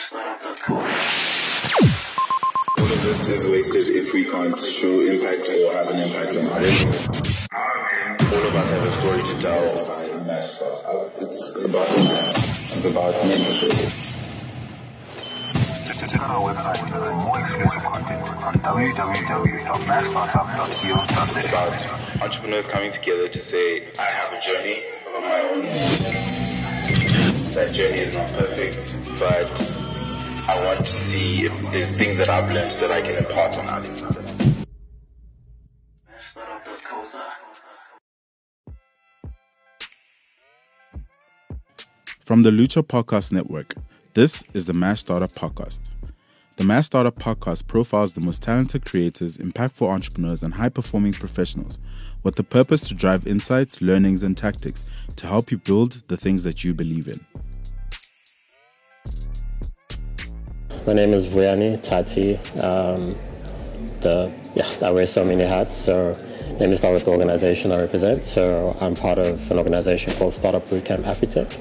All of this is wasted if we can't show impact or have an impact on others. All of us have a story to tell. It's about impact. It's about mentorship. Check out our website for more exclusive content on about entrepreneurs coming together to say, I have a journey of my own. That journey is not perfect, but I want to see if there's things that I've learned that I can impart on others. From the Lutcha Podcast Network, this is the Mashstartup Podcast. The Mashstartup Podcast profiles the most talented creators, impactful entrepreneurs, and high performing professionals with the purpose to drive insights, learnings, and tactics to help you build the things that you believe in. My name is Vuyani Tati. Um, the yeah, I wear so many hats. So let me start with the organization I represent. So I'm part of an organization called Startup Bootcamp Afritech,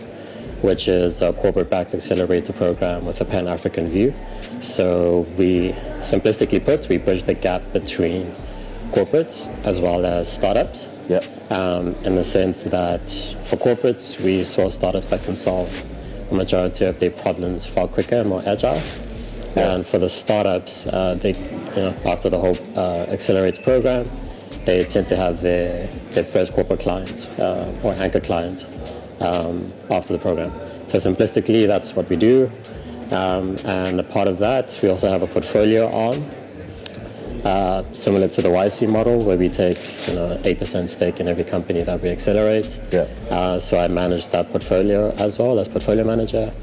which is a corporate-backed accelerator program with a Pan-African view. So we, simplistically put, we bridge the gap between corporates as well as startups. Yep. Um, in the sense that for corporates, we source startups that can solve a majority of their problems far quicker and more agile. And for the startups, uh, they, you know, after the whole uh, program, they tend to have their, their first corporate client uh, or anchor client um, after the program. So simplistically, that's what we do. Um, and a part of that, we also have a portfolio on, uh, similar to the YC model, where we take you know, 8% stake in every company that we accelerate. Yeah. Uh, so I manage that portfolio as well as portfolio manager,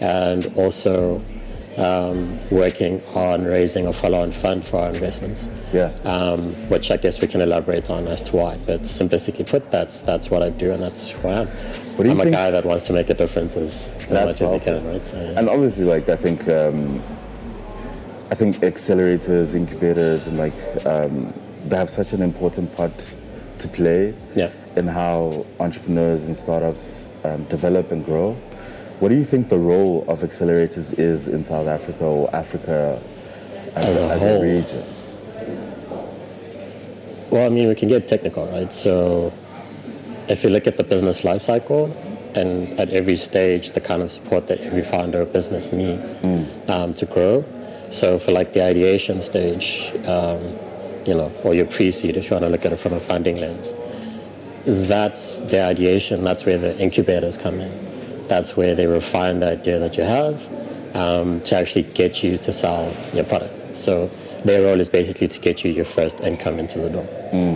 and also um, working on raising a follow-on fund for our investments. Yeah. Um, which I guess we can elaborate on as to why. But simplistically put, that's that's what I do, and that's who I am. What do you I'm think- a guy that wants to make a difference as, as much as he can, right? So, yeah. And obviously, like I think, um, I think accelerators, incubators, and like um, they have such an important part to play Yeah. in how entrepreneurs and startups um, develop and grow. What do you think the role of accelerators is in South Africa or Africa as, As a as whole. region? Well, I mean, we can get technical, right? So, if you look at the business life cycle, and at every stage, the kind of support that every founder of business needs um, to grow. So, for like the ideation stage, um, you know, or your pre-seed, if you want to look at it from a funding lens, that's the ideation. That's where the incubators come in. That's where they refine the idea that you have um, to actually get you to sell your product. So their role is basically to get you your first income into the door,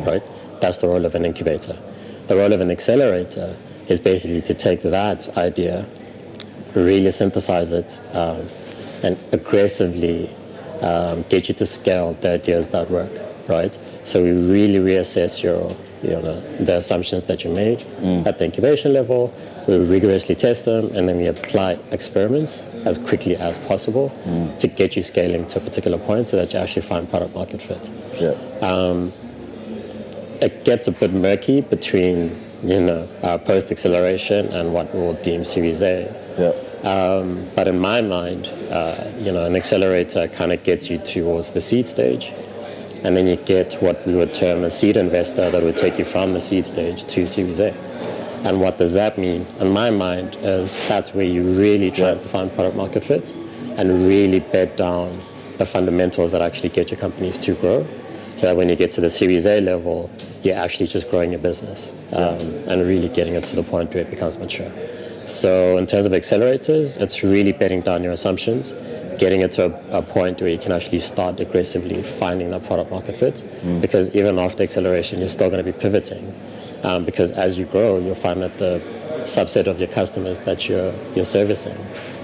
right? That's the role of an incubator. The role of an accelerator is basically to take that idea, really synthesize it, um, and aggressively um, get you to scale the ideas that work, right? So we really reassess your, you know, the assumptions that you made at the incubation level. We rigorously test them, and then we apply experiments as quickly as possible to get you scaling to a particular point, so that you actually find product market fit Yeah. it gets a bit murky between you know uh, post acceleration and what we'll deem Series A. yeah. Um, but in my mind, uh, you know, an accelerator kind of gets you towards the seed stage, and then you get what we would term a seed investor that would take you from the seed stage to Series A. And what does that mean? In my mind, is that's where you really try to find product market fit, and really bed down the fundamentals that actually get your companies to grow. So that when you get to the Series A level, you're actually just growing your business um, and really getting it to the point where it becomes mature. So in terms of accelerators, it's really bedding down your assumptions, getting it to a, a point where you can actually start aggressively finding that product market fit. Because even after acceleration, you're still going to be pivoting. Um, because as you grow, you'll find that the subset of your customers that you're, you're servicing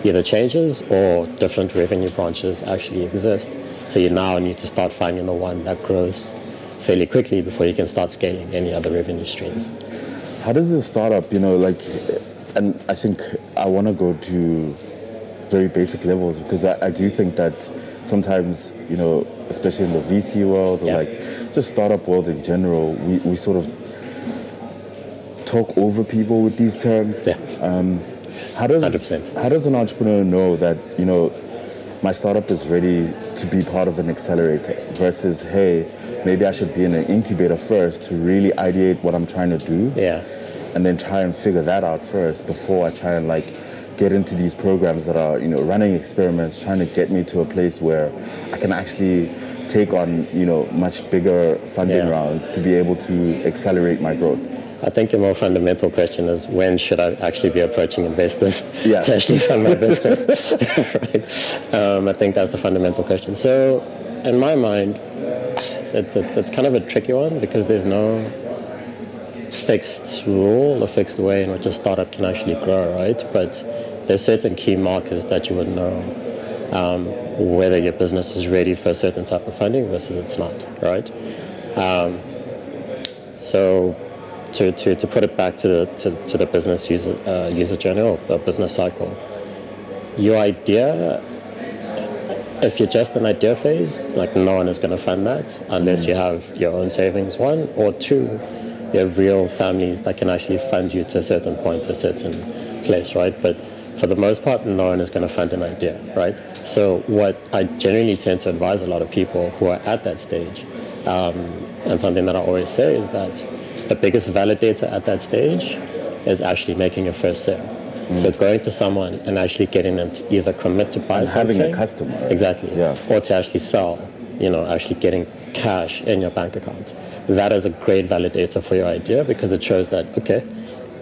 either changes or different revenue branches actually exist. So you now need to start finding the one that grows fairly quickly before you can start scaling any other revenue streams. How does a startup, you know, like, and I think I want to go to very basic levels because I, I do think that sometimes, you know, especially in the VC world or Yeah. like just startup world in general, we, we sort of talk over people with these terms. Yeah. Um, How does 100%. how does an entrepreneur know that you know my startup is ready to be part of an accelerator versus hey maybe I should be in an incubator first to really ideate what I'm trying to do Yeah. and then try and figure that out first before I try and like get into these programs that are you know running experiments trying to get me to a place where I can actually take on you know much bigger funding Yeah. rounds to be able to accelerate my growth. I think the more fundamental question is when should I actually be approaching investors Yeah. to actually fund my business? right? Um, I think that's the fundamental question. So, in my mind, it's, it's, it's kind of a tricky one because there's no fixed rule or fixed way in which a startup can actually grow, right? But there's certain key markers that you would know um, whether your business is ready for a certain type of funding versus it's not, right? Um, so to, to, to put it back to the, to, to the business user, uh, user journey or business cycle, your idea, if you're just an idea phase, like no one is going to fund that unless you have your own savings, one, or two, you have real families that can actually fund you to a certain point, to a certain place, right? But for the most part, no one is going to fund an idea, right? So what I generally tend to advise a lot of people who are at that stage, um, and something that I always say is that the biggest validator at that stage is actually making your first sale. Mm. So going to someone and actually getting them to either commit to buy And having a something, customer, right? exactly, Yeah. or to actually sell, you know, actually getting cash in your bank account. That is a great validator for your idea because it shows that okay,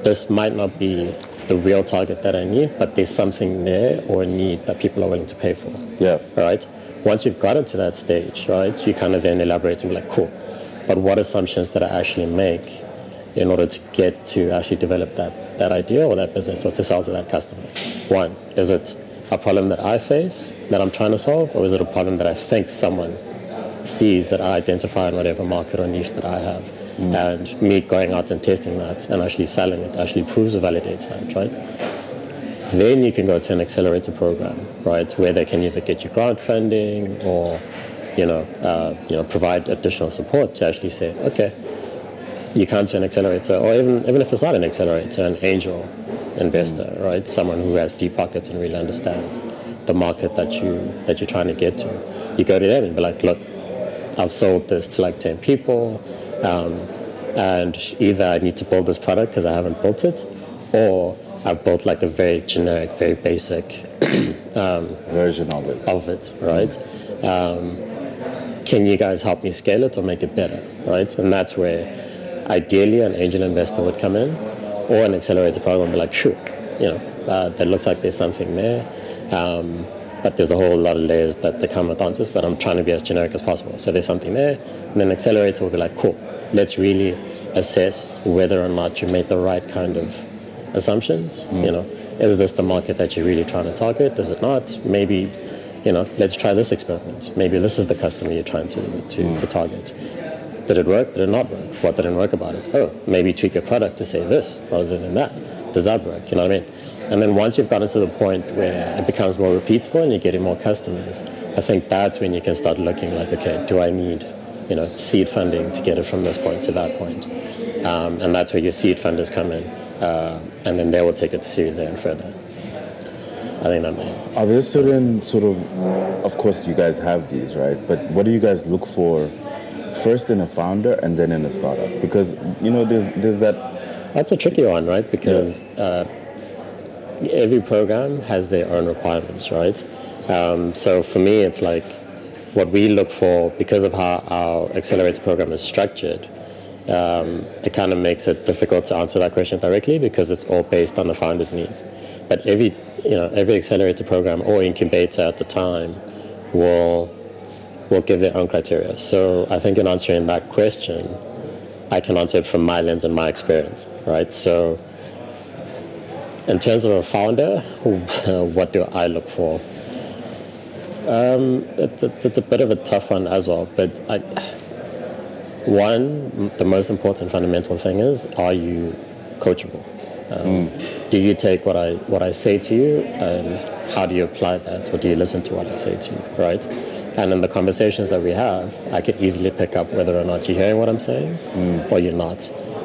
this might not be the real target that I need, but there's something there or a need that people are willing to pay for Yeah. right? Once you've gotten to that stage, right, you kind of then elaborate and be like, cool, but what assumptions did I actually make in order to get to actually develop that, that idea or that business or to sell to that customer? One, is it a problem that I face that I'm trying to solve, or is it a problem that I think someone sees that I identify in whatever market or niche that I have? Mm. And me going out and testing that and actually selling it actually proves or validates that, right? Then you can go to an accelerator program, right, where they can either get you grant funding or, you know, uh, you know, provide additional support to actually say, okay, you can't to an accelerator, or even even if it's not an accelerator, an angel investor, right, someone who has deep pockets and really understands the market that you that you're trying to get to. You go to them and be like, look, I've sold this to like 10 people, um, and either I need to build this product because I haven't built it, or I've built like a very generic, very basic Version of it. of it, right? Um, can you guys help me scale it or make it better, right? And that's where ideally an angel investor would come in or an accelerator program be like, sure, you know, uh, that looks like there's something there. Um, but there's a whole lot of layers that, they come with answers, but I'm trying to be as generic as possible. So there's something there, and then accelerator will be like, cool, let's really assess whether or not you made the right kind of assumptions. You know, is this the market that you're really trying to target? Is it not? Maybe, you know, let's try this experiment. Maybe this is the customer you're trying to, to, to target. Did it work? Did it not work? What didn't work about it? Oh, maybe tweak your product to say this rather than that. Does that work? You know what I mean? And then once you've gotten to the point where it becomes more repeatable and you're getting more customers, I think that's when you can start looking like, okay, do I need, you know, seed funding to get it from this point to that point? Um, and that's where your seed funders come in, uh, and then they will take it to Series A and further. I think that. Are there certain sort of, of course, you guys have these, right? But what do you guys look for first in a founder and then in a startup? Because you know, there's there's that. That's a tricky one, right? Because uh, every program has their own requirements, right? Um, so for me, it's like what we look for because of how our accelerator program is structured. Um, it kind of makes it difficult to answer that question directly because it's all based on the founder's needs. But every you know every accelerator program or incubator at the time will will give their own criteria. So I think in answering that question, I can answer it from my lens and my experience, right? So, in terms of a founder, what do I look for? Um, it's, a, it's a bit of a tough one as well, but I, one, the most important fundamental thing is, are you coachable? Um, Do you take what I what I say to you, and how do you apply that, or do you listen to what I say to you, right? And in the conversations that we have, I can easily pick up whether or not you're hearing what I'm saying or you're not.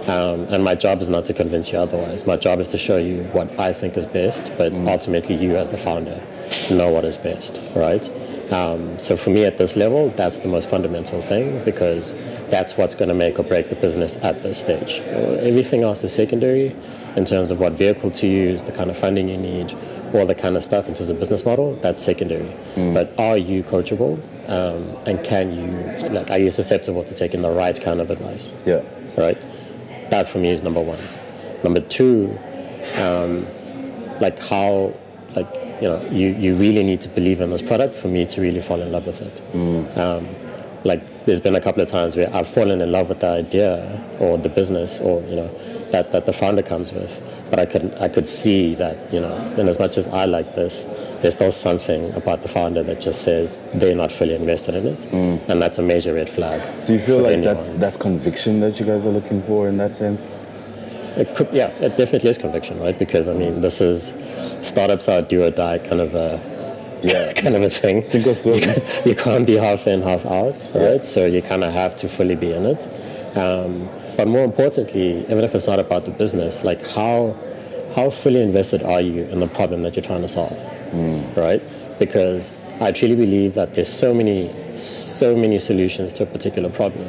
Um, and my job is not to convince you otherwise. My job is to show you what I think is best, but ultimately you as the founder know what is best, right? Um, so for me at this level, that's the most fundamental thing because that's what's going to make or break the business at this stage. Everything else is secondary in terms of what vehicle to use, the kind of funding you need, all the kind of stuff in terms of business model. That's secondary. But are you coachable? Um, and can you, like, are you susceptible to taking the right kind of advice? Yeah. right? That for me is number one. Number two, um, like how, like you know, you, you really need to believe in this product for me to really fall in love with it. Um, like there's been a couple of times where I've fallen in love with the idea or the business or you know that, that the founder comes with, but I could I could see that you know, in as much as I like this, there's still something about the founder that just says they're not fully invested in it, and that's a major red flag. Do you feel like anyone. that's that's conviction that you guys are looking for in that sense? It could, yeah, it definitely is conviction, right? Because I mean, this is startups are do or die kind of a Yeah. kind of a thing. Sink or swim. You can't be half in, half out, right? Yeah. So you kind of have to fully be in it. Um, but more importantly, even if it's not about the business, like how how fully invested are you in the problem that you're trying to solve, mm. right? Because I truly believe that there's so many so many solutions to a particular problem,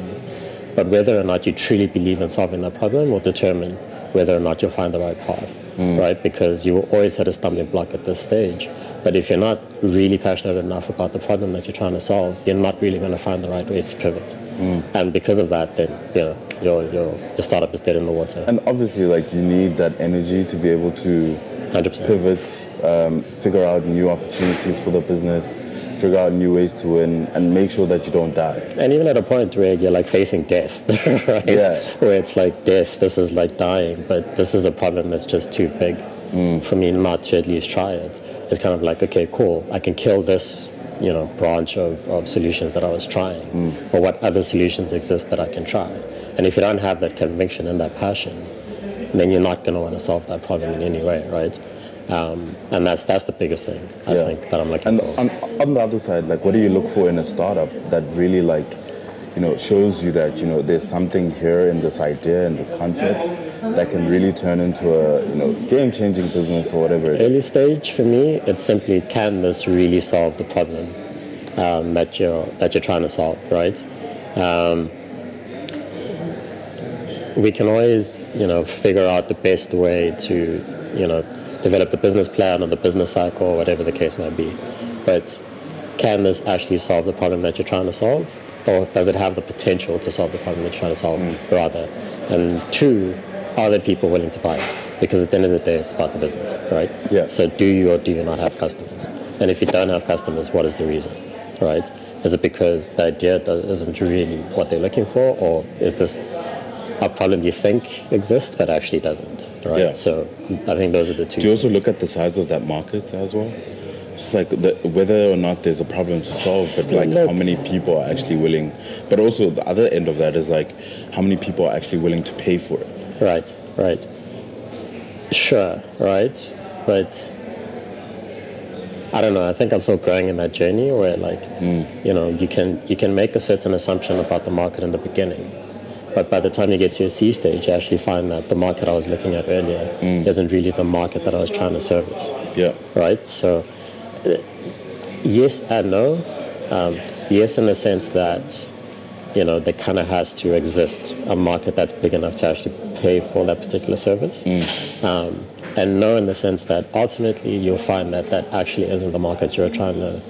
but whether or not you truly believe in solving that problem will determine whether or not you'll find the right path, right? Because you will always hit a stumbling block at this stage. But if you're not really passionate enough about the problem that you're trying to solve, you're not really going to find the right ways to pivot. And because of that, then you know your your your startup is dead in the water. And obviously, like you need that energy to be able to 100%. pivot, um, figure out new opportunities for the business, figure out new ways to win, and make sure that you don't die. And even at a point where you're like facing death, right? Yeah. Where it's like death, this is like dying, but this is a problem that's just too big mm. for me not to at least try it. It's kind of like, okay, cool, I can kill this, you know, branch of, of solutions that I was trying. Mm. Or what other solutions exist that I can try? And if you don't have that conviction and that passion, then you're not going to want to solve that problem in any way, right? Um, and that's that's the biggest thing I Yeah. think that I'm looking And for. on, on the other side, like, what do you look for in a startup that really, like, you know, shows you that you know there's something here in this idea and this concept that can really turn into a you know game-changing business or whatever it is. Early stage for me, it's simply can this really solve the problem um, that you're that you're trying to solve, right? Um, we can always, you know, figure out the best way to, you know, develop the business plan or the business cycle, or whatever the case might be. But can this actually solve the problem that you're trying to solve, or does it have the potential to solve the problem that you're trying to solve, mm. rather? And two, are there people willing to buy it? Because at the end of the day, it's about the business, right? Yeah. So do you or do you not have customers? And if you don't have customers, what is the reason, right? Is it because the idea isn't really what they're looking for, or is this a problem you think exists but actually doesn't, right? Yeah. So I think those are the two. Do you also look at the size of that market as well? Just like the, whether or not there's a problem to solve, but like Look- how many people are actually willing. But also the other end of that is like how many people are actually willing to pay for it. Right, right. Sure, right. But I don't know. I think I'm still growing in that journey where, like, hmm. you know, you can you can make a certain assumption about the market in the beginning, but by the time you get to your C stage, you actually find that the market I was looking at earlier isn't really the market that I was trying to service Yeah. right? So, uh, yes and no. Um, yes, in the sense that, you know, there kind of has to exist a market that's big enough to actually pay for that particular service. Um, and no, in the sense that ultimately you'll find that that actually isn't the market you're trying to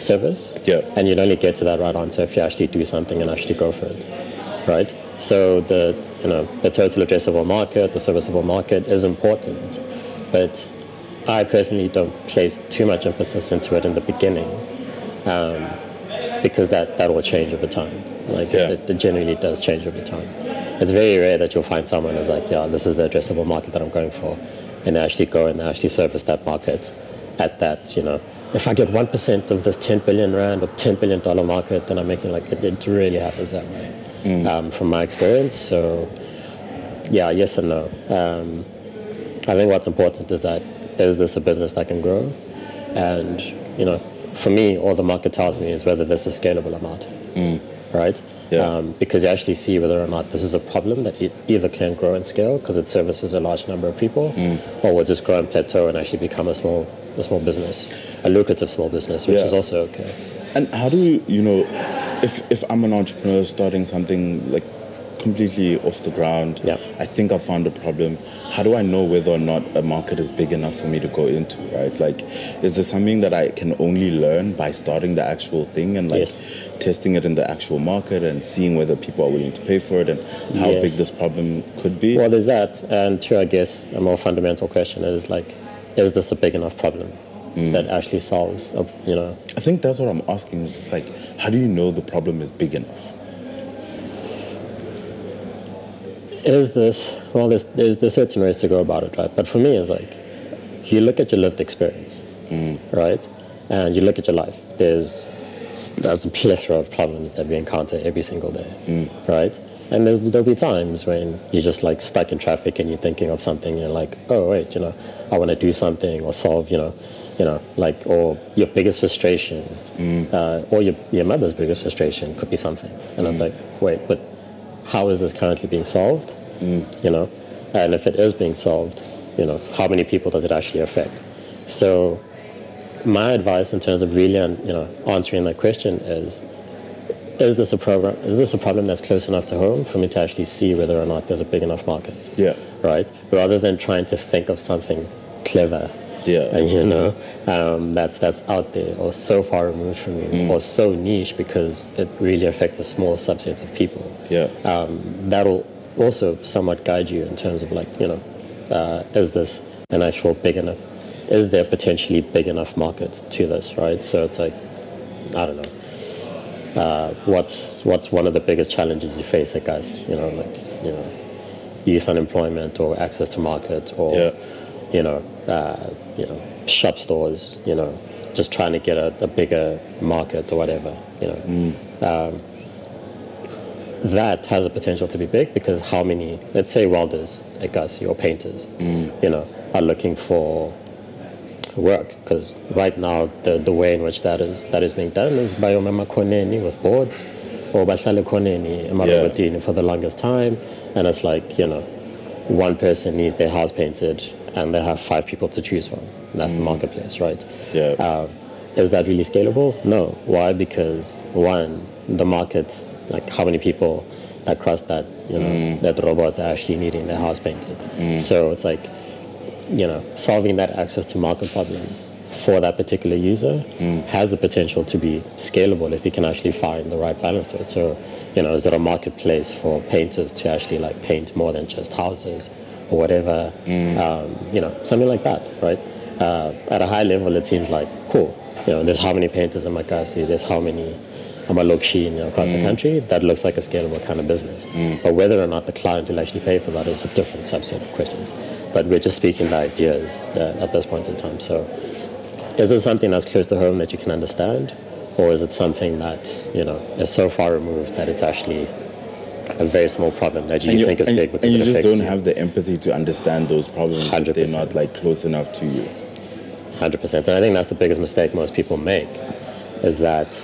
service. Yeah. And you'll only get to that right answer if you actually do something and actually go for it, right? So the you know the total addressable market, the serviceable market is important, but I personally don't place too much emphasis into it in the beginning, um, because that that will change over time. Like Yeah. it, it generally does change over time. It's very rare that you'll find someone who's like, yeah, this is the addressable market that I'm going for, and they actually go and they actually service that market at that, you know. If I get one percent of this 10 billion rand or 10 billion dollar market, then I'm making like it, it really happens that way, um, from my experience. So, yeah, yes and no. Um, I think what's important is that is this a business that can grow, and you know, for me, all the market tells me is whether this is scalable or not. right? Yeah. Um, because you actually see whether or not this is a problem that it either can grow and scale because it services a large number of people, Mm. or will just grow and plateau and actually become a small a small business, a lucrative small business, which Yeah. is also okay. And how do you, you know, if if I'm an entrepreneur starting something like completely off the ground, Yeah. I think I found a problem. How do I know whether or not a market is big enough for me to go into? Right? Like, is there something that I can only learn by starting the actual thing and like Yes. testing it in the actual market and seeing whether people are willing to pay for it and how Yes. big this problem could be? Well, there's that, and two, I guess, a more fundamental question is like, is this a big enough problem Mm. that actually solves, a, you know, I think that's what I'm asking. Is like, how do you know the problem is big enough? is this well there's, there's there's certain ways to go about it right but for me it's like you look at your lived experience mm. right and you look at your life there's there's a plethora of problems that we encounter every single day mm. right and there'll, there'll be times when you're just like stuck in traffic and you're thinking of something and you're like oh wait you know i want to do something or solve you know you know like or your biggest frustration mm. uh, or your, your mother's biggest frustration could be something and it's mm. like wait but how is this currently being solved? Mm. You know, and if it is being solved, you know, how many people does it actually affect? So, my advice in terms of really, you know, answering that question is: Is this a program? Is this a problem that's close enough to home for me to actually see whether or not there's a big enough market? Yeah. Right. Rather than trying to think of something clever Yeah. and you know um, that's that's out there or so far removed from you or so niche because it really affects a small subset of people Yeah. um, that'll also somewhat guide you in terms of like you know uh, is this an actual big enough is there potentially big enough market to this right so it's like I don't know uh, what's what's one of the biggest challenges you face I guess you know like you know youth unemployment or access to market or Yeah. You know uh, you know shop stores you know just trying to get a, a bigger market or whatever you know. Um, that has a potential to be big because how many let's say welders like us or painters you know are looking for work. Because right now the, the way in which that is that is being done is by umama koneni with boards or bahlale koneni emarobotini for the longest time. And it's like you know one person needs their house painted and they have five people to choose from. That's the hmm. marketplace right? Yeah. uh, is that really scalable? No. Why? Because one the market like how many people that cross that you know hmm. that robot are actually needing their house painted. Hmm. So it's like you know, solving that access to market problem for that particular user has the potential to be scalable if you can actually find the right balance to it. So, you know, is there a marketplace for painters to actually like paint more than just houses or whatever? Um, you know, something like that, right? Uh, at a high level, it seems like cool. You know, there's how many painters in Makasi, there's how many Amalokshi you know, across the country. That looks like a scalable kind of business. But whether or not the client will actually pay for that is a different subset of questions but we're just speaking the ideas uh, at this point in time. So, is it something that's close to home that you can understand, or is it something that you know is so far removed that it's actually a very small problem that you, you, think is and, big and you just don't have the empathy to understand those problems if they're not like close enough to you. Hundred percent, and I think that's the biggest mistake most people make, is that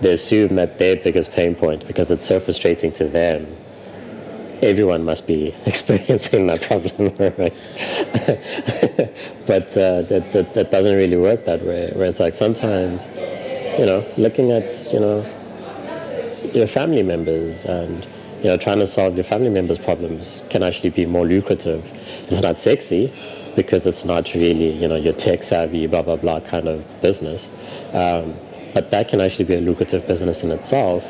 they assume that their biggest pain point, because it's so frustrating to them, everyone must be experiencing that problem, but uh, that, that that doesn't really work that way. Where it's like sometimes, you know, looking at you know your family members and you know trying to solve your family members' problems can actually be more lucrative. It's not sexy because it's not really you know your tech savvy blah blah blah kind of business, um, but that can actually be a lucrative business in itself.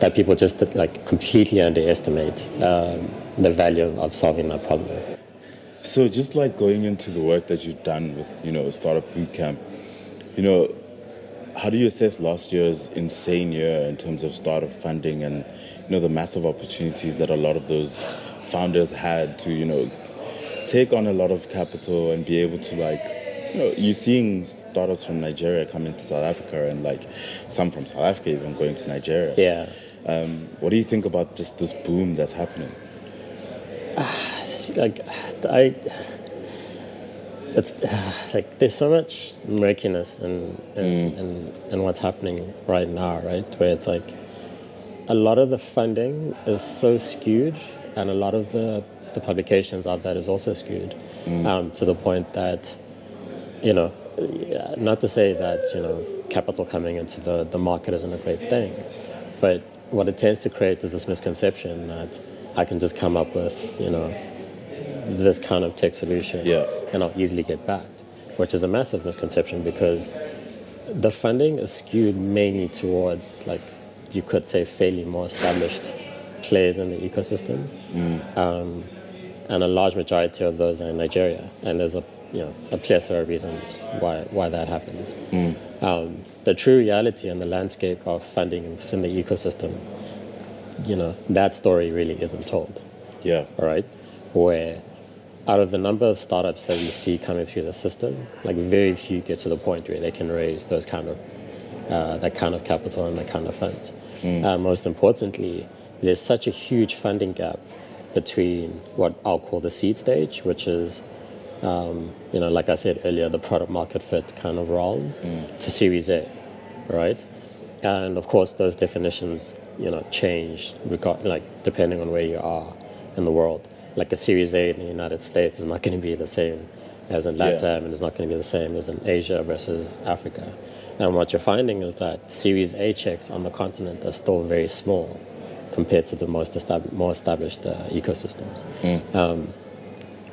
That people just like completely underestimate um, the value of solving that problem. So just like going into the work that you've done with, you know, Startup Bootcamp, you know, how do you assess last year's insane year in terms of startup funding and, you know, the massive opportunities that a lot of those founders had to, you know, take on a lot of capital and be able to like, you know, you're seeing startups from Nigeria coming to South Africa and like some from South Africa even going to Nigeria. Yeah. Um, what do you think about just this boom that's happening? like I it's like there's so much murkiness in in, in in what's happening right now, right? Where it's like a lot of the funding is so skewed, and a lot of the, the publications of that is also skewed um, to the point that, you know, not to say that, you know, capital coming into the, the market isn't a great thing, but what it tends to create is this misconception that I can just come up with, you know, this kind of tech solution Yeah. and I'll easily get backed, which is a massive misconception because the funding is skewed mainly towards, like, you could say, fairly more established players in the ecosystem. Um, and a large majority of those are in Nigeria. And there's a, you know, a plethora of reasons why, why that happens. Um, the true reality and the landscape of funding within the ecosystem, you know, that story really isn't told Yeah. all right, where out of the number of startups that we see coming through the system, like very few get to the point where they can raise those kind of uh, that kind of capital and that kind of funds. Uh, most importantly, there's such a huge funding gap between what I'll call the seed stage, which is um, you know, like I said earlier, the product market fit kind of realm to Series A, right? And of course, those definitions, you know, change regard, like depending on where you are in the world. Like a Series A in the United States is not going to be the same as in Yeah. LATAM, and it's not going to be the same as in Asia versus Africa. And what you're finding is that Series A checks on the continent are still very small compared to the most estab- more established uh, ecosystems. Um,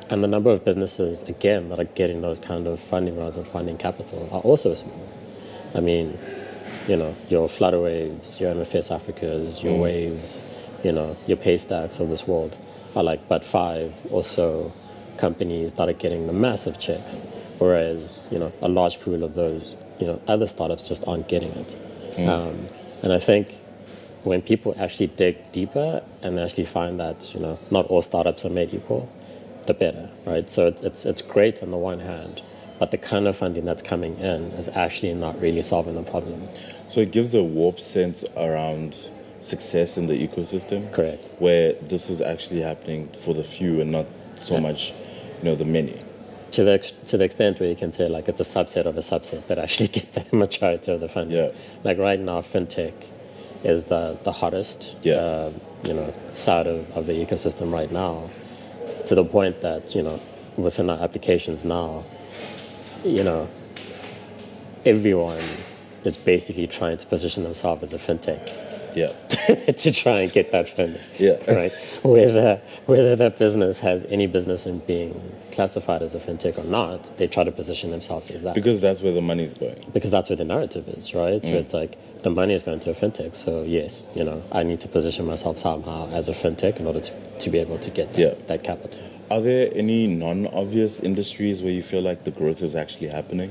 and the number of businesses, again, that are getting those kind of funding rounds and funding capital are also small. I mean, you know, your Flutterwaves, your MFS Africas, your Waves, you know, your Paystacks of this world are like but five or so companies that are getting the massive checks, whereas, you know, a large pool of those, you know, other startups just aren't getting it. Um, and I think when people actually dig deeper and actually find that, you know, not all startups are made equal, the better, right? So it's, it's, it's great on the one hand, but the kind of funding that's coming in is actually not really solving the problem. So it gives a warped sense around success in the ecosystem. Correct. Where this is actually happening for the few and not so much, you know, the many. To the, to the extent where you can say like it's a subset of a subset that actually get the majority of the funding. Yeah. Like right now, fintech is the, the hottest Yeah. uh, you know, side of, of the ecosystem right now to the point that, you know, within our applications now, you know, everyone is basically trying to position themselves as a fintech Yeah. to try and get that funding. Yeah. Right. Whether whether that business has any business in being classified as a fintech or not, they try to position themselves as that Because that's where the money is going. because that's where the narrative is, right? Mm. So it's like the money is going to a fintech. So yes, you know, I need to position myself somehow as a fintech in order to, to be able to get that, Yeah. that capital. Are there any non-obvious industries where you feel like the growth is actually happening?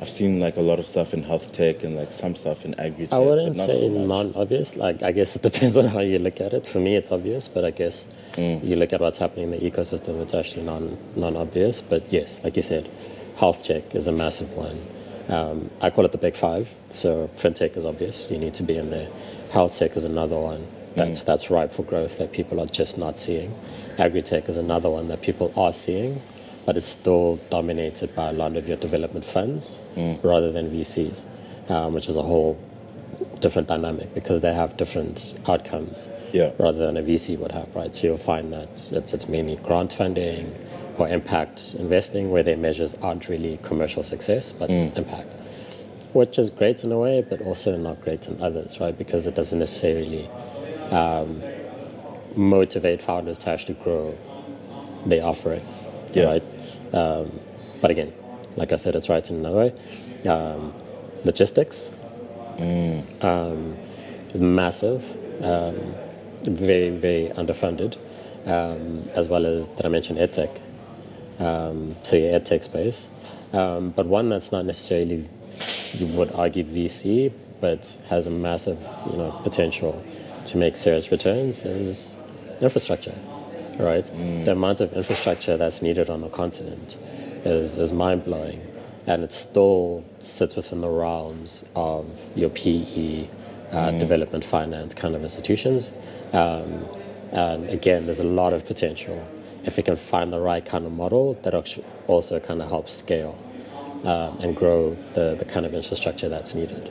I've seen like a lot of stuff in health tech and like some stuff in agri tech. I wouldn't but not say so non-obvious. Like I guess it depends on how you look at it. For me, it's obvious, but I guess you look at what's happening in the ecosystem, it's actually non non-obvious. But yes, like you said, health tech is a massive one. Um, I call it the big five. So fintech is obvious; you need to be in there. Health tech is another one that's that's ripe for growth that people are just not seeing. Agri tech is another one that people are seeing, but it's still dominated by a lot of your development funds rather than VCs, um, which is a whole different dynamic because they have different outcomes Yeah. rather than a VC would have, right? So you'll find that it's, it's mainly grant funding or impact investing where their measures aren't really commercial success but impact, which is great in a way, but also not great in others, right? Because it doesn't necessarily um, motivate founders to actually grow their offering, Yeah. right? Um, but again, like I said, it's right in another way. Um, logistics um, is massive, um, very, very underfunded, um, as well as, did I mention EdTech? Um, so your EdTech space. Um, but one that's not necessarily, you would argue VC, but has a massive, you know, potential to make serious returns is infrastructure, right? The amount of infrastructure that's needed on the continent is, is mind-blowing and it still sits within the realms of your PE, uh, development finance kind of institutions. Um, and again, there's a lot of potential if we can find the right kind of model that also kind of helps scale um, and grow the, the kind of infrastructure that's needed.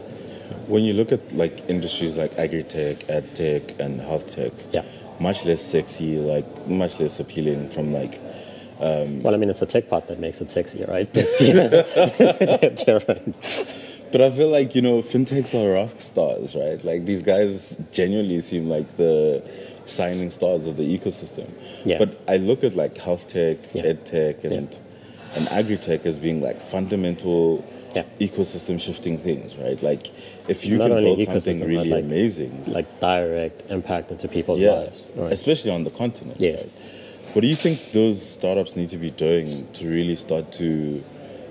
When you look at like industries like agri-tech, ed tech, and health tech, Yeah. Much less sexy, like much less appealing from like um, Well, I mean, it's the tech part that makes it sexy, right? Right. But I feel like, you know, fintechs are rock stars, right? Like these guys genuinely seem like the shining stars of the ecosystem. Yeah. But I look at like health tech, Yeah. ed tech, and and agri tech as being like fundamental Yeah. ecosystem shifting things, right? Like if you Not can build something really like- amazing, Like direct impact into people's yeah, lives. Right. especially on the continent. Yes. right? What do you think those startups need to be doing to really start to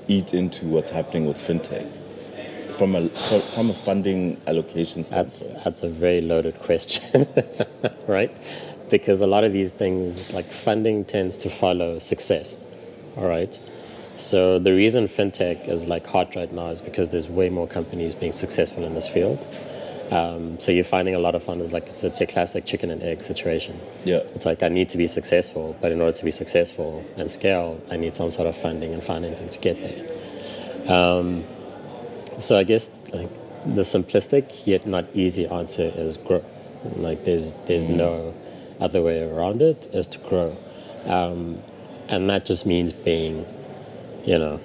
eat into what's happening with fintech from a from a funding allocation That's standpoint? that's a very loaded question, right? Because a lot of these things, like funding, tends to follow success. All right. So the reason fintech is like hot right now is because there's way more companies being successful in this field. Um, so you're finding a lot of funders like it's, it's your classic chicken and egg situation. Yeah. It's like I need to be successful, but in order to be successful and scale, I need some sort of funding and financing to get there. Um, so I guess like, the simplistic yet not easy answer is grow. Like there's there's no other way around it is to grow, um, and that just means being, you know,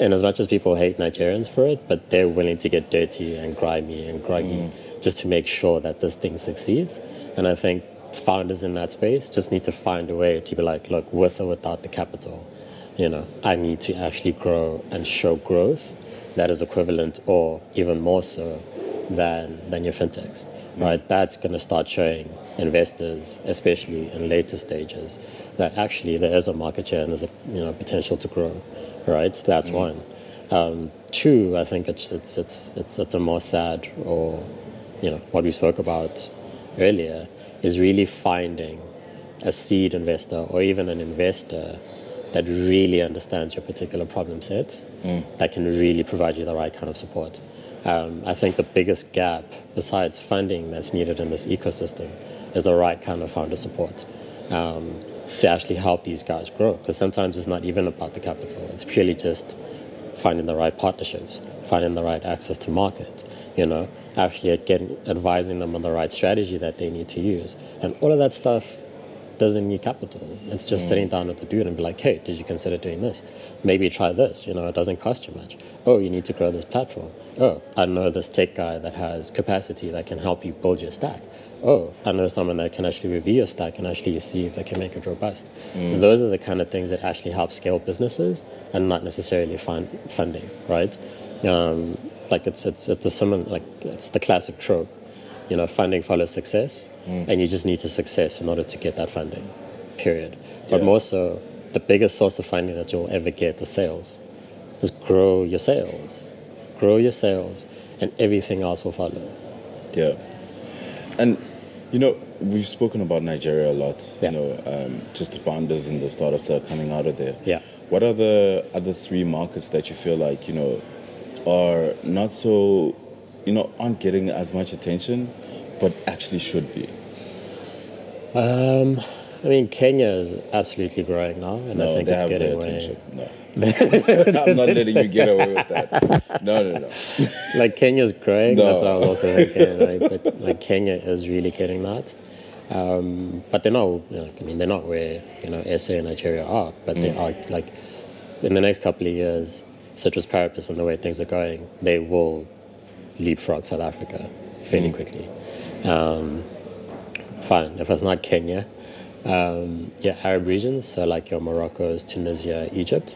and as much as people hate Nigerians for it, but they're willing to get dirty and grimy and groggy mm. just to make sure that this thing succeeds. And I think founders in that space just need to find a way to be like, look, with or without the capital, you know, I need to actually grow and show growth that is equivalent or even more so than than your fintechs. Mm. Right? That's gonna start showing investors, especially in later stages, that actually there is a market share and there's a you know potential to grow. Right? That's one. Um, two, I think it's it's it's it's it's a more sad or you know what we spoke about earlier is really finding a seed investor or even an investor that really understands your particular problem set that can really provide you the right kind of support. Um, I think the biggest gap, besides funding that's needed in this ecosystem, is the right kind of founder support um, to actually help these guys grow. Because sometimes it's not even about the capital; it's purely just finding the right partnerships, finding the right access to market. You know, actually getting advising them on the right strategy that they need to use, and all of that stuff doesn't need capital. It's just sitting down with the dude and be like, hey, did you consider doing this? Maybe try this. You know, it doesn't cost you much. Oh, you need to grow this platform. Oh, I know this tech guy that has capacity that can help you build your stack. Oh, I know someone that can actually review your stack and actually see if they can make it robust. Those are the kind of things that actually help scale businesses and not necessarily find funding, right? Um, like it's it's it's a similar like it's the classic trope you know, funding follows success, and you just need to success in order to get that funding, period. But Yeah. more so, the biggest source of funding that you'll ever get is sales. Just grow your sales, grow your sales, and everything else will follow. Yeah. And, you know, we've spoken about Nigeria a lot, Yeah. you know, um, just the founders and the startups that are coming out of there. Yeah. What are the other three markets that you feel like, you know, are not so, you know, aren't getting as much attention, but actually should be? Um, I mean, Kenya is absolutely growing now, and I think they it's have getting their attention. No. I'm not letting you get away with that. No, no, no. like Kenya's growing. No. That's what I was also thinking. Right? But like Kenya is really getting that. Um, but they're not. You know, I mean, they're not where you know SA and Nigeria are. But they are like in the next couple of years, ceteris paribus and the way things are going, they will leapfrog South Africa fairly quickly. Um, fine. If it's not Kenya, um, yeah, Arab regions, so like your Morocco's, Tunisia, Egypt,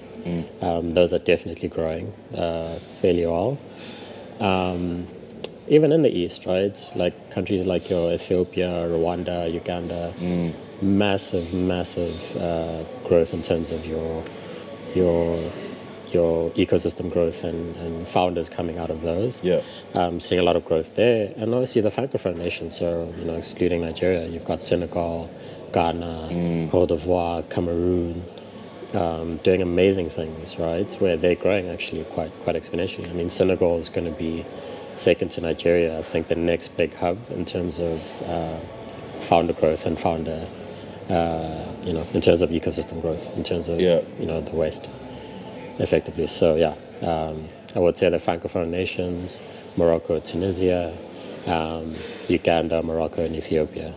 um, those are definitely growing uh, fairly well. Um, even in the east, right? Like countries like your Ethiopia, Rwanda, Uganda, massive, massive uh, growth in terms of your your your ecosystem growth and, and founders coming out of those. Yeah. Um, seeing a lot of growth there, and obviously the francophone nations. So you know, excluding Nigeria, you've got Senegal, Ghana, Cote d'Ivoire, Cameroon, um, doing amazing things, right? Where they're growing actually quite quite exponentially. I mean, Senegal is going to be second to Nigeria. I think the next big hub in terms of uh, founder growth and founder, uh, you know, in terms of ecosystem growth, in terms of Yeah. you know the West, effectively. So yeah, um, I would say the francophone nations, Morocco, Tunisia, um, Uganda, Morocco, and Ethiopia.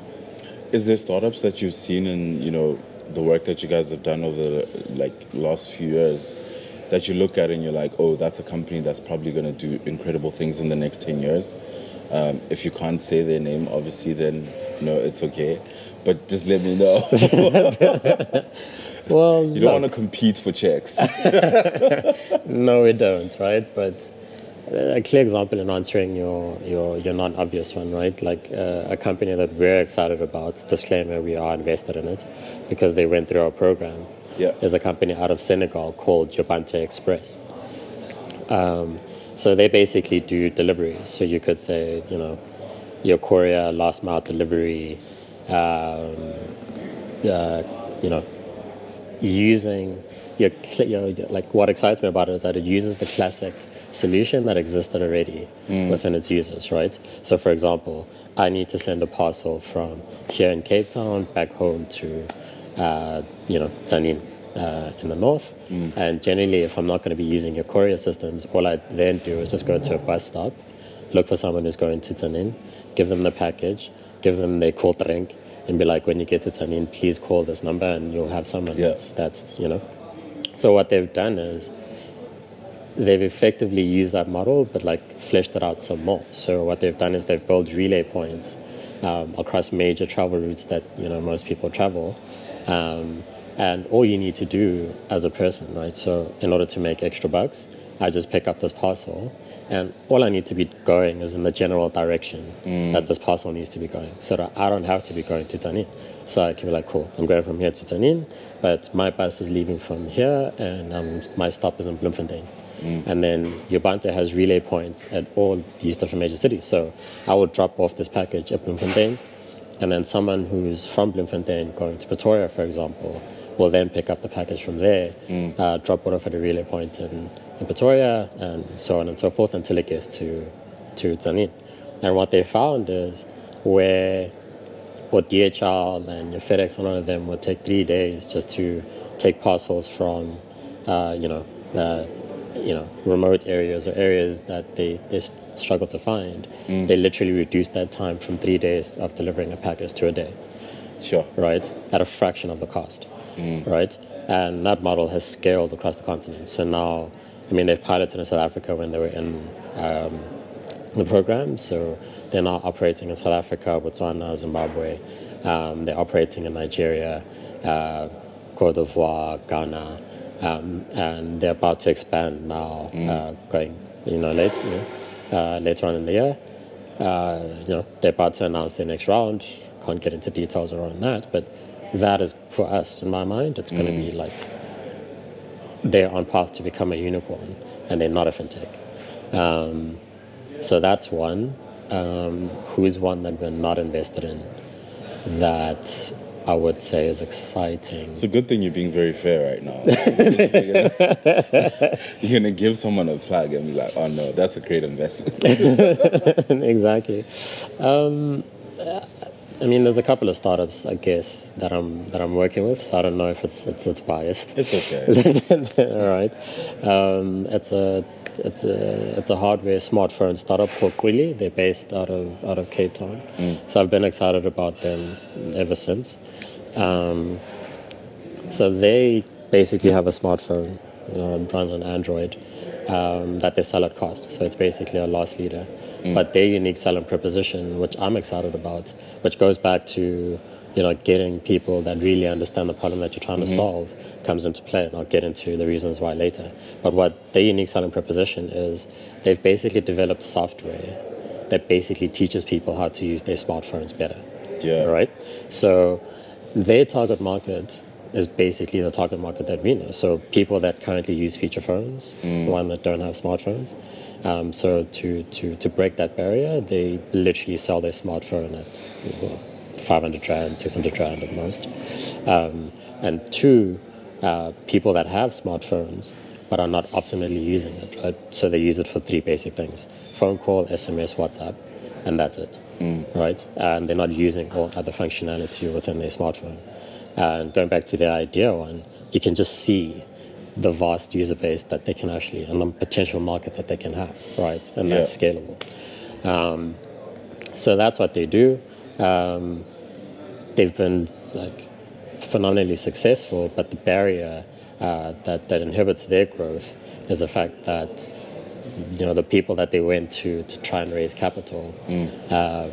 Is there startups that you've seen in you know the work that you guys have done over the like last few years that you look at and you're like, oh, that's a company that's probably going to do incredible things in the next ten years? Um, if you can't say their name, obviously, then no, it's okay. But just let me know. Well, you don't want to compete for checks. No, we don't, right? But a clear example in answering your, your, your non obvious one, right? Like uh, a company that we're excited about, disclaimer, we are invested in it because they went through our program, Yeah. is a company out of Senegal called Jobante Express. Um, so they basically do deliveries. So you could say, you know, your courier, last mile delivery, um, uh, you know, using your, your, your- like what excites me about it is that it uses the classic solution that existed already within its users, right? So, for example, I need to send a parcel from here in Cape Town back home to, uh, you know, Tzaneen uh, in the north. And generally, if I'm not going to be using your courier systems, all I then do is just go to a bus stop, look for someone who's going to Tzaneen, give them the package, give them their call drink, and be like, when you get to Tzaneen, please call this number and you'll have someone Yeah. that's, that's, you know. So what they've done is they've effectively used that model, but like fleshed it out some more. So what they've done is they've built relay points um, across major travel routes that you know most people travel, um, and all you need to do as a person, right? So in order to make extra bucks, I just pick up this parcel. And all I need to be going is in the general direction that this parcel needs to be going. So that I don't have to be going to Tzaneen. So I can be like, cool, I'm going from here to Tzaneen, but my bus is leaving from here and um, my stop is in Bloemfontein. And then your Ubuntu has relay points at all these different major cities. So I would drop off this package at Bloemfontein, and then someone who's from Bloemfontein going to Pretoria, for example, will then pick up the package from there, uh, drop it off at a relay point in, in Pretoria, and so on and so forth until it gets to, to Tzaneen. And what they found is where what DHL and your FedEx and all of them would take three days just to take parcels from, uh, you know, uh, you know, remote areas or areas that they, they struggle to find. They literally reduced that time from three days of delivering a package to a day, sure. right? At a fraction of the cost, right? And that model has scaled across the continent. So now, I mean, they've piloted in South Africa when they were in um, the program. So they're now operating in South Africa, Botswana, Zimbabwe. Um, they're operating in Nigeria, uh, Cote d'Ivoire, Ghana, um, and they're about to expand now, uh, going you know, late, you know, uh, later on in the year. Uh, you know, they're about to announce their next round. Can't get into details around that, but that is for us, in my mind, it's going to be like they're on path to become a unicorn, and they're not a fintech. Um, so that's one. Um, who is one that we're not invested in that I would say is exciting? It's a good thing you're being very fair right now. you're gonna give someone a plug and be like, "Oh no, that's a great investment." exactly. Um, I mean, there's a couple of startups, I guess, that I'm that I'm working with. So I don't know if it's it's, it's biased. It's okay. All right. Um, it's a it's a it's a hardware smartphone startup called Qwili. They're based out of out of Cape Town. So I've been excited about them ever since. Um, so they basically have a smartphone, you know, it runs on Android, um, that they sell at cost. So it's basically a loss leader. But their unique selling proposition, which I'm excited about, which goes back to, you know, getting people that really understand the problem that you're trying to solve comes into play. And I'll get into the reasons why later. But what their unique selling proposition is, they've basically developed software that basically teaches people how to use their smartphones better Yeah. right? So their target market is basically the target market that we know. So people that currently use feature phones, one that don't have smartphones. Um, so to, to, to break that barrier, they literally sell their smartphone at well, 500 rand, 600 rand at most. Um, and two, uh, people that have smartphones but are not optimally using it, right? So they use it for three basic things: phone call, SMS, WhatsApp, and that's it, right? And they're not using all other functionality within their smartphone. And going back to the idea one, you can just see the vast user base that they can actually and the potential market that they can have, right? And Yeah. that's scalable. Um, so that's what they do. Um, they've been like phenomenally successful, but the barrier uh, that that inhibits their growth is the fact that you know the people that they went to to try and raise capital, uh,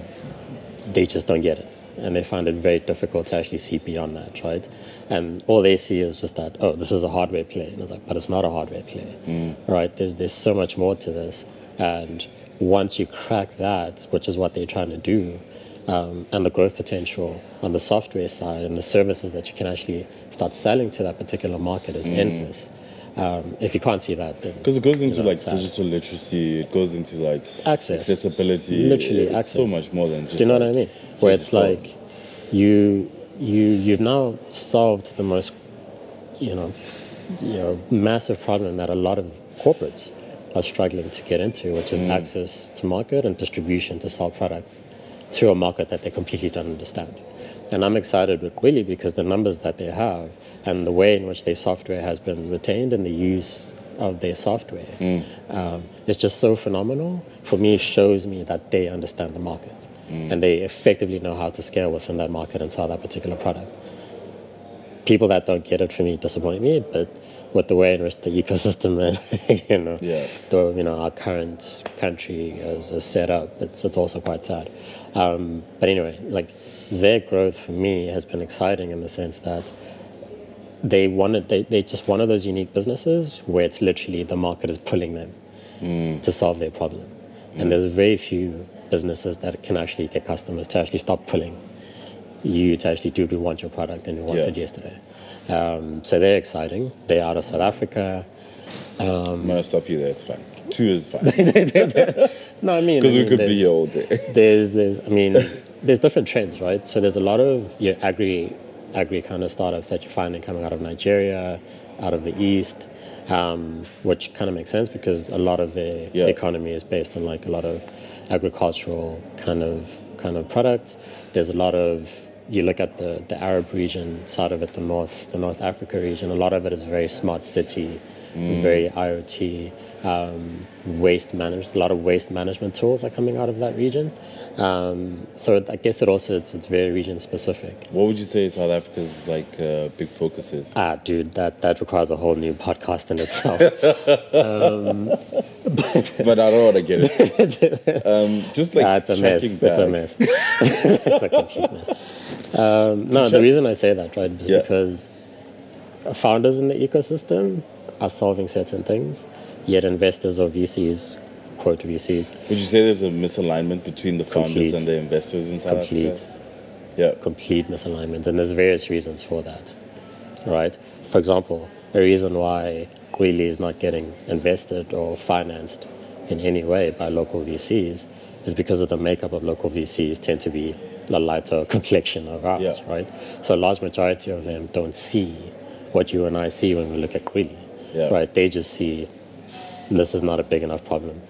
they just don't get it, and they find it very difficult to actually see beyond that, right? And all they see is just that oh, this is a hardware play, and it's like, but it's not a hardware play, right? There's there's so much more to this, and once you crack that, which is what they're trying to do, um, and the growth potential on the software side and the services that you can actually start selling to that particular market is endless. Um, if you can't see that, Because it goes into you know, like it's digital literacy, it goes into like Access. accessibility. Literally it's so much more than just. Do you know like, what I mean? Where it's like you you you've now solved the most you know you know massive problem that a lot of corporates are struggling to get into, which is access to market and distribution to sell products to a market that they completely don't understand. And I'm excited with Qwili because the numbers that they have and the way in which their software has been retained and the use of their software um, is just so phenomenal. For me, it shows me that they understand the market and they effectively know how to scale within that market and sell that particular product. People that don't get it for me disappoint me, but with the way in which the ecosystem and you know Yeah. the you know our current country is, is set up, it's it's also quite sad. Um, but anyway, like their growth for me has been exciting in the sense that they wanted they they just one of those unique businesses where it's literally the market is pulling them to solve their problem, and there's very few businesses that can actually get customers to actually stop pulling you to actually do we want your product and you wanted Yeah. yesterday. Um, so they're exciting. They're out of South Africa. I'm gonna stop you there. It's fine. Two is fine No, I mean because we I mean, could be here all day. there's there's I mean there's different trends, right? So there's a lot of your agri agri kind of startups that you're finding coming out of Nigeria, out of the east, um, which kind of makes sense because a lot of the Yeah. economy is based on like a lot of agricultural kind of kind of products. There's a lot of you look at the, the Arab region side of it, the North the North Africa region. A lot of it is very smart city, very IoT, um, waste management. A lot of waste management tools are coming out of that region. Um, so I guess it also it's, it's very region specific. What would you say South Africa's like uh, big focus is? Ah, dude, that that requires a whole new podcast in itself. but I don't want to get it. Um, just like Nah, it's a mess. tracking It's a back. mess. it's a complete mess. Um, no, the reason I say that, right, is Yeah. because founders in the ecosystem are solving certain things, yet investors or VCs, quote VCs, Would you say there's a misalignment between the founders and the investors in South complete, Africa? Yeah. complete misalignment, and there's various reasons for that, right? For example, a reason why Qwili is not getting invested or financed in any way by local VCs is because of the makeup of local VCs tend to be a lighter complexion of ours, Yeah. right? So a large majority of them don't see what you and I see when we look at Qwili, Yeah. right? They just see this is not a big enough problem.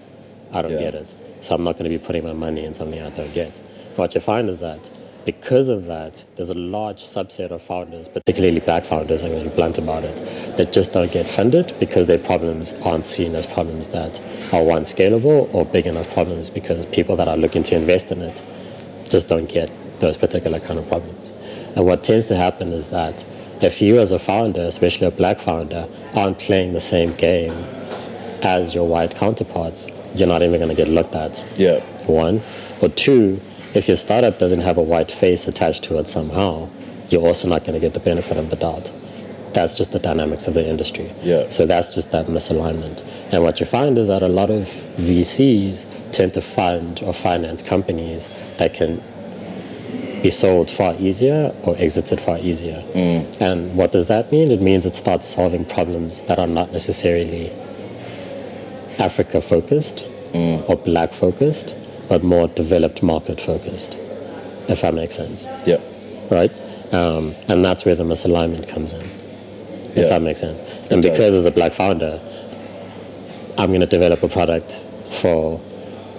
I don't Yeah. get it. So I'm not going to be putting my money in something I don't get. What you find is that because of that, there's a large subset of founders, particularly black founders, I'm going to be blunt about it, that just don't get funded because their problems aren't seen as problems that are one scalable or big enough problems because people that are looking to invest in it just don't get those particular kind of problems. And what tends to happen is that if you as a founder, especially a black founder, aren't playing the same game as your white counterparts, you're not even going to get looked at. Yeah. One. Or two, if your startup doesn't have a white face attached to it somehow, you're also not going to get the benefit of the doubt. That's just the dynamics of the industry. Yeah. So that's just that misalignment. And what you find is that a lot of VCs tend to fund or finance companies that can be sold far easier or exited far easier. Mm. And what does that mean? It means it starts solving problems that are not necessarily Africa focused or black focused, but more developed market focused, if that makes sense, Yeah. right? Um, and that's where the misalignment comes in, if Yeah. that makes sense. And because as a black founder, I'm going to develop a product for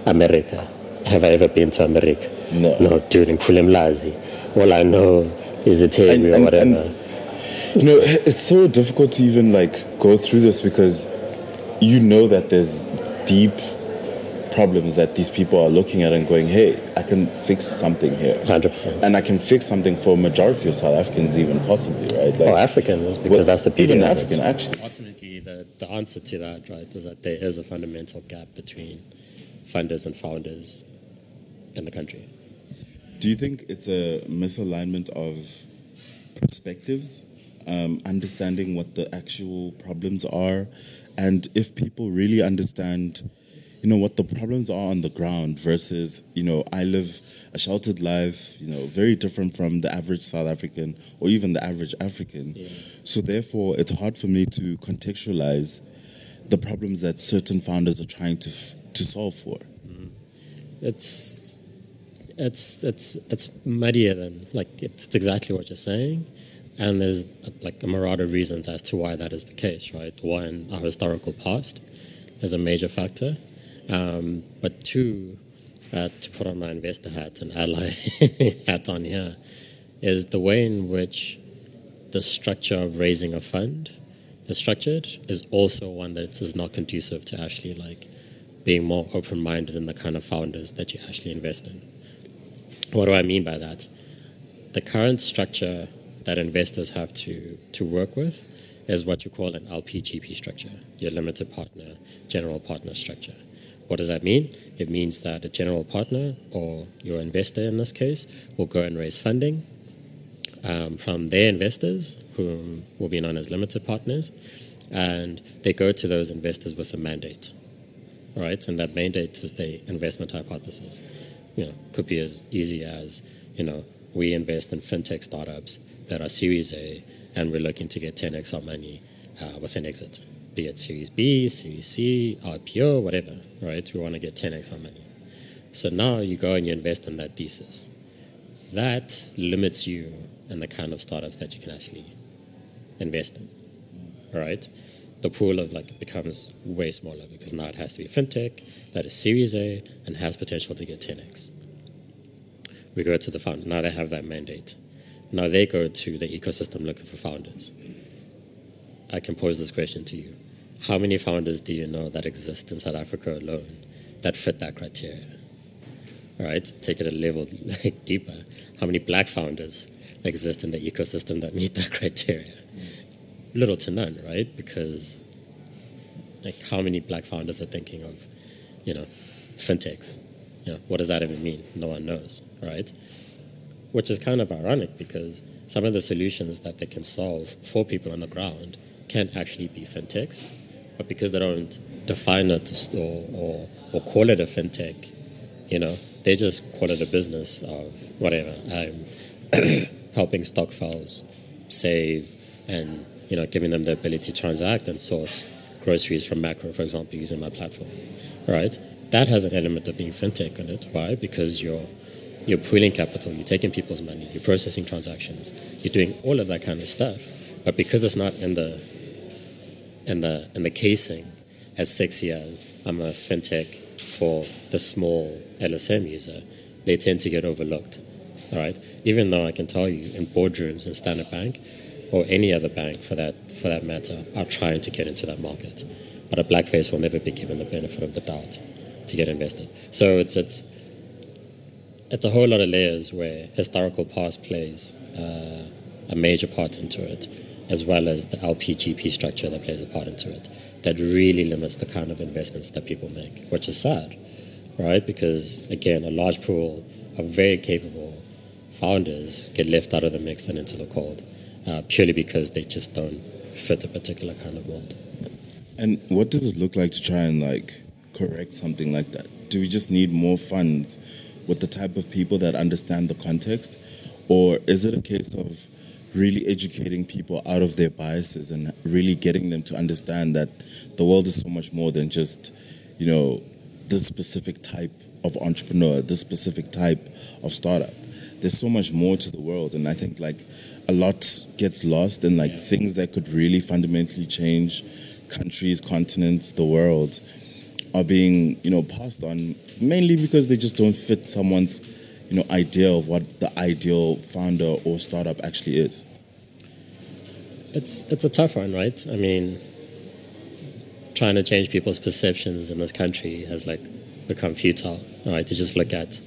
America. Have I ever been to America? No. No, dude, in Kulimlazi. All I know is Italy And- or whatever. and you know, it's so difficult to even like go through this because you know that there's deep problems that these people are looking at and going, hey, I can fix something here. 100%. And I can fix something for a majority of South Africans, even possibly, right? Like, Or Africans, because well, that's the beauty Even of African, it. actually. Ultimately, the, the answer to that, right, is that there is a fundamental gap between funders and founders in the country. Do you think it's a misalignment of perspectives, um, understanding what the actual problems are, and if people really understand, you know, what the problems are on the ground versus, you know, I live a sheltered life, you know, very different from the average South African or even the average African. So therefore, it's hard for me to contextualize the problems that certain founders are trying to f- to solve for. Mm-hmm. It's it's it's it's muddier than like it's exactly what you're saying, and there's like a myriad of reasons as to why that is the case, right? One, our historical past is a major factor, um, but two, uh, to put on my investor hat and ally hat on here, is the way in which the structure of raising a fund is structured is also one that is not conducive to actually like being more open-minded in the kind of founders that you actually invest in. What do I mean by that? The current structure that investors have to, to work with is what you call an LPGP structure, your limited partner, general partner structure. What does that mean? It means that a general partner or your investor in this case will go and raise funding um, from their investors, who will be known as limited partners, and they go to those investors with a mandate right? And that mandate is the investment hypothesis. You know, could be as easy as, you know, we invest in fintech startups that are Series A, and we're looking to get 10x our money uh, with an exit, be it Series B, Series C, IPO, whatever, right? We want to get 10x our money. So now you go and you invest in that thesis. That limits you and the kind of startups that you can actually invest in, right? the pool of like becomes way smaller because now it has to be fintech that is Series A and has potential to get 10x. We go to the fund Now they have that mandate. Now they go to the ecosystem looking for founders. I can pose this question to you: How many founders do you know that exist in South Africa alone that fit that criteria? All right, take it a level like deeper. How many black founders exist in the ecosystem that meet that criteria? little to none, right? Because like how many black founders are thinking of, you know, fintechs? You know, what does that even mean? No one knows, right? Which is kind of ironic because some of the solutions that they can solve for people on the ground can't actually be fintechs, but because they don't define it or, or, or call it a fintech, you know, they just call it a business of whatever. I'm helping stokvels save and you know, giving them the ability to transact and source groceries from Makro, for example, using my platform, right? That has an element of being fintech in it. Why? Because you're you're pooling capital, you're taking people's money, you're processing transactions, you're doing all of that kind of stuff. But because it's not in the in the in the casing as sexy as I'm a fintech for the small LSM user, they tend to get overlooked. All right. Even though I can tell you in boardrooms in Standard Bank, or any other bank for that for that matter are trying to get into that market. But a blackface will never be given the benefit of the doubt to get invested. So it's it's it's a whole lot of layers where historical past plays uh, a major part into it, as well as the LPGP structure that plays a part into it. That really limits the kind of investments that people make, which is sad, right? Because again, a large pool of very capable founders get left out of the mix and into the cold uh, purely because they just don't fit a particular kind of mold. And what does it look like to try and like correct something like that? Do we just need more funds with the type of people that understand the context, or is it a case of really educating people out of their biases and really getting them to understand that the world is so much more than just, you know, this specific type of entrepreneur, this specific type of startup. There's so much more to the world, and I think like a lot gets lost in like things that could really fundamentally change countries, continents, the world are being, you know, passed on mainly because they just don't fit someone's, you know, idea of what the ideal founder or startup actually is. it's it's a tough one, right? I mean, trying to change people's perceptions in this country has like become futile, right? To just look at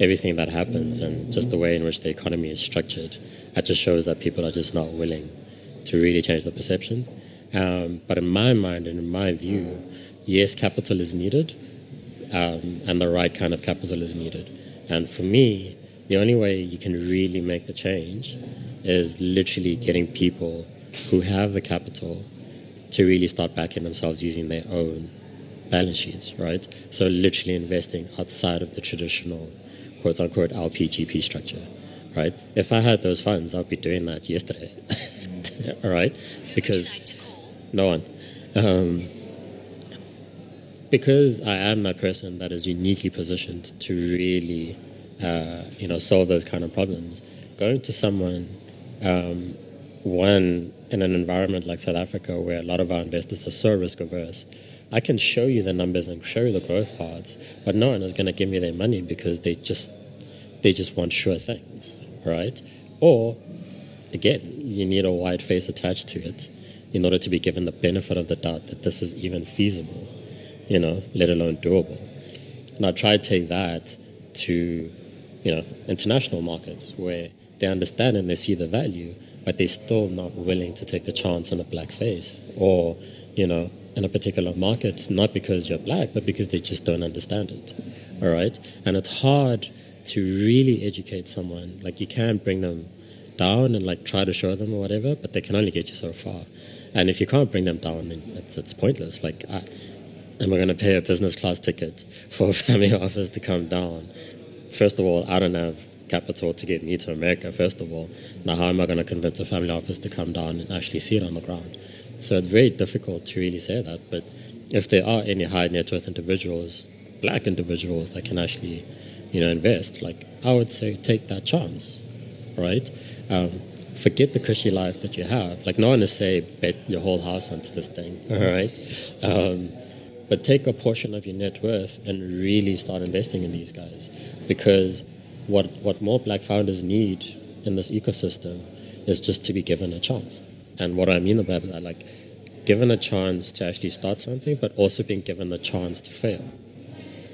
everything that happens and just the way in which the economy is structured, that just shows that people are just not willing to really change the perception. Um, but in my mind and in my view, yes, capital is needed, um, and the right kind of capital is needed. And for me, the only way you can really make the change is literally getting people who have the capital to really start backing themselves using their own balance sheets, right? So literally investing outside of the traditional quote unquote LPGP structure, right? If I had those funds, I'd be doing that yesterday, all right? Because no one. Um, because I am that person that is uniquely positioned to really, uh, you know, solve those kind of problems. Going to someone, um, one in an environment like South Africa where a lot of our investors are so risk averse, I can show you the numbers and show you the growth parts, but no one is going to give me their money because they just they just want sure things, right? Or again, you need a white face attached to it in order to be given the benefit of the doubt that this is even feasible, you know, let alone doable. And I try to take that to, you know, international markets where they understand and they see the value, but they're still not willing to take the chance on a black face or, you know, in a particular market, not because you're black, but because they just don't understand it. All right? And it's hard to really educate someone. Like, you can't bring them down and like try to show them or whatever, but they can only get you so far. And if you can't bring them down, then it's, it's pointless. Like, I, am I going to pay a business class ticket for a family office to come down? First of all, I don't have capital to get me to America, first of all. Now, how am I going to convince a family office to come down and actually see it on the ground? So it's very difficult to really say that. But if there are any high net worth individuals, black individuals that can actually, you know, invest, like I would say, take that chance, right? Um, forget the cushy life that you have. Like no one is saying bet your whole house onto this thing, all right? Um, but take a portion of your net worth and really start investing in these guys, because what what more black founders need in this ecosystem is just to be given a chance. And what I mean about that, like given a chance to actually start something, but also being given the chance to fail.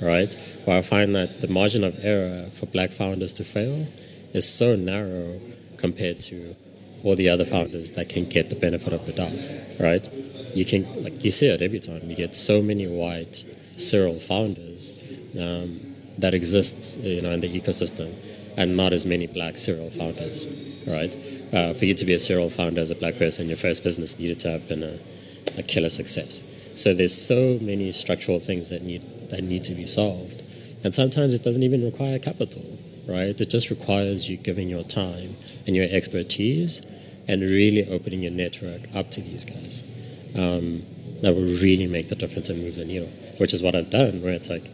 Right? Where I find that the margin of error for black founders to fail is so narrow compared to all the other founders that can get the benefit of the doubt. Right? You can like you see it every time. You get so many white serial founders um, that exist, you know, in the ecosystem, and not as many black serial founders. Right? Uh, for you to be a serial founder as a black person, your first business needed to have been a, a killer success. So there's so many structural things that need that need to be solved, and sometimes it doesn't even require capital, right? It just requires you giving your time and your expertise, and really opening your network up to these guys. Um, that will really make the difference and move the needle. Which is what I've done, where it's like,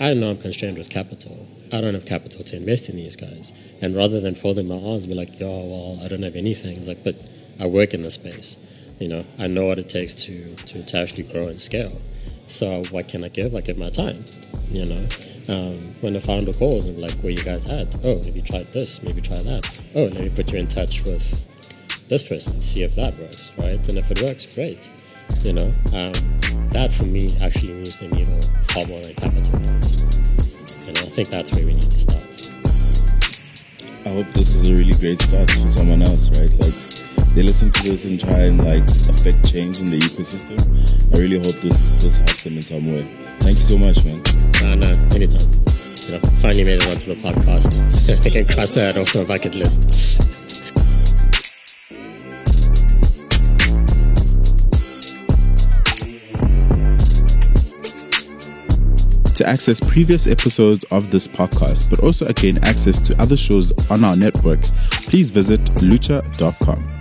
I know I'm constrained with capital. I don't have capital to invest in these guys. And rather than folding my arms, be like, yo, well, I don't have anything. It's like, but I work in this space. You know, I know what it takes to, to, to actually grow and scale. So what can I give? I give my time. You know, um, when the founder calls and like, where you guys at? Oh, you tried this? Maybe try that. Oh, let me put you in touch with this person, see if that works, right? And if it works, great. You know, um, that for me actually moves the needle far more than capital does. And I think that's where we need to start. I hope this is a really great start for someone else, right? Like they listen to this and try and like affect change in the ecosystem. I really hope this this helps them in some way. Thank you so much, man. No, no, anytime. You know, finally made it onto the podcast. I can cross that off my bucket list. Access previous episodes of this podcast, but also gain access to other shows on our network, please visit lutcha.com.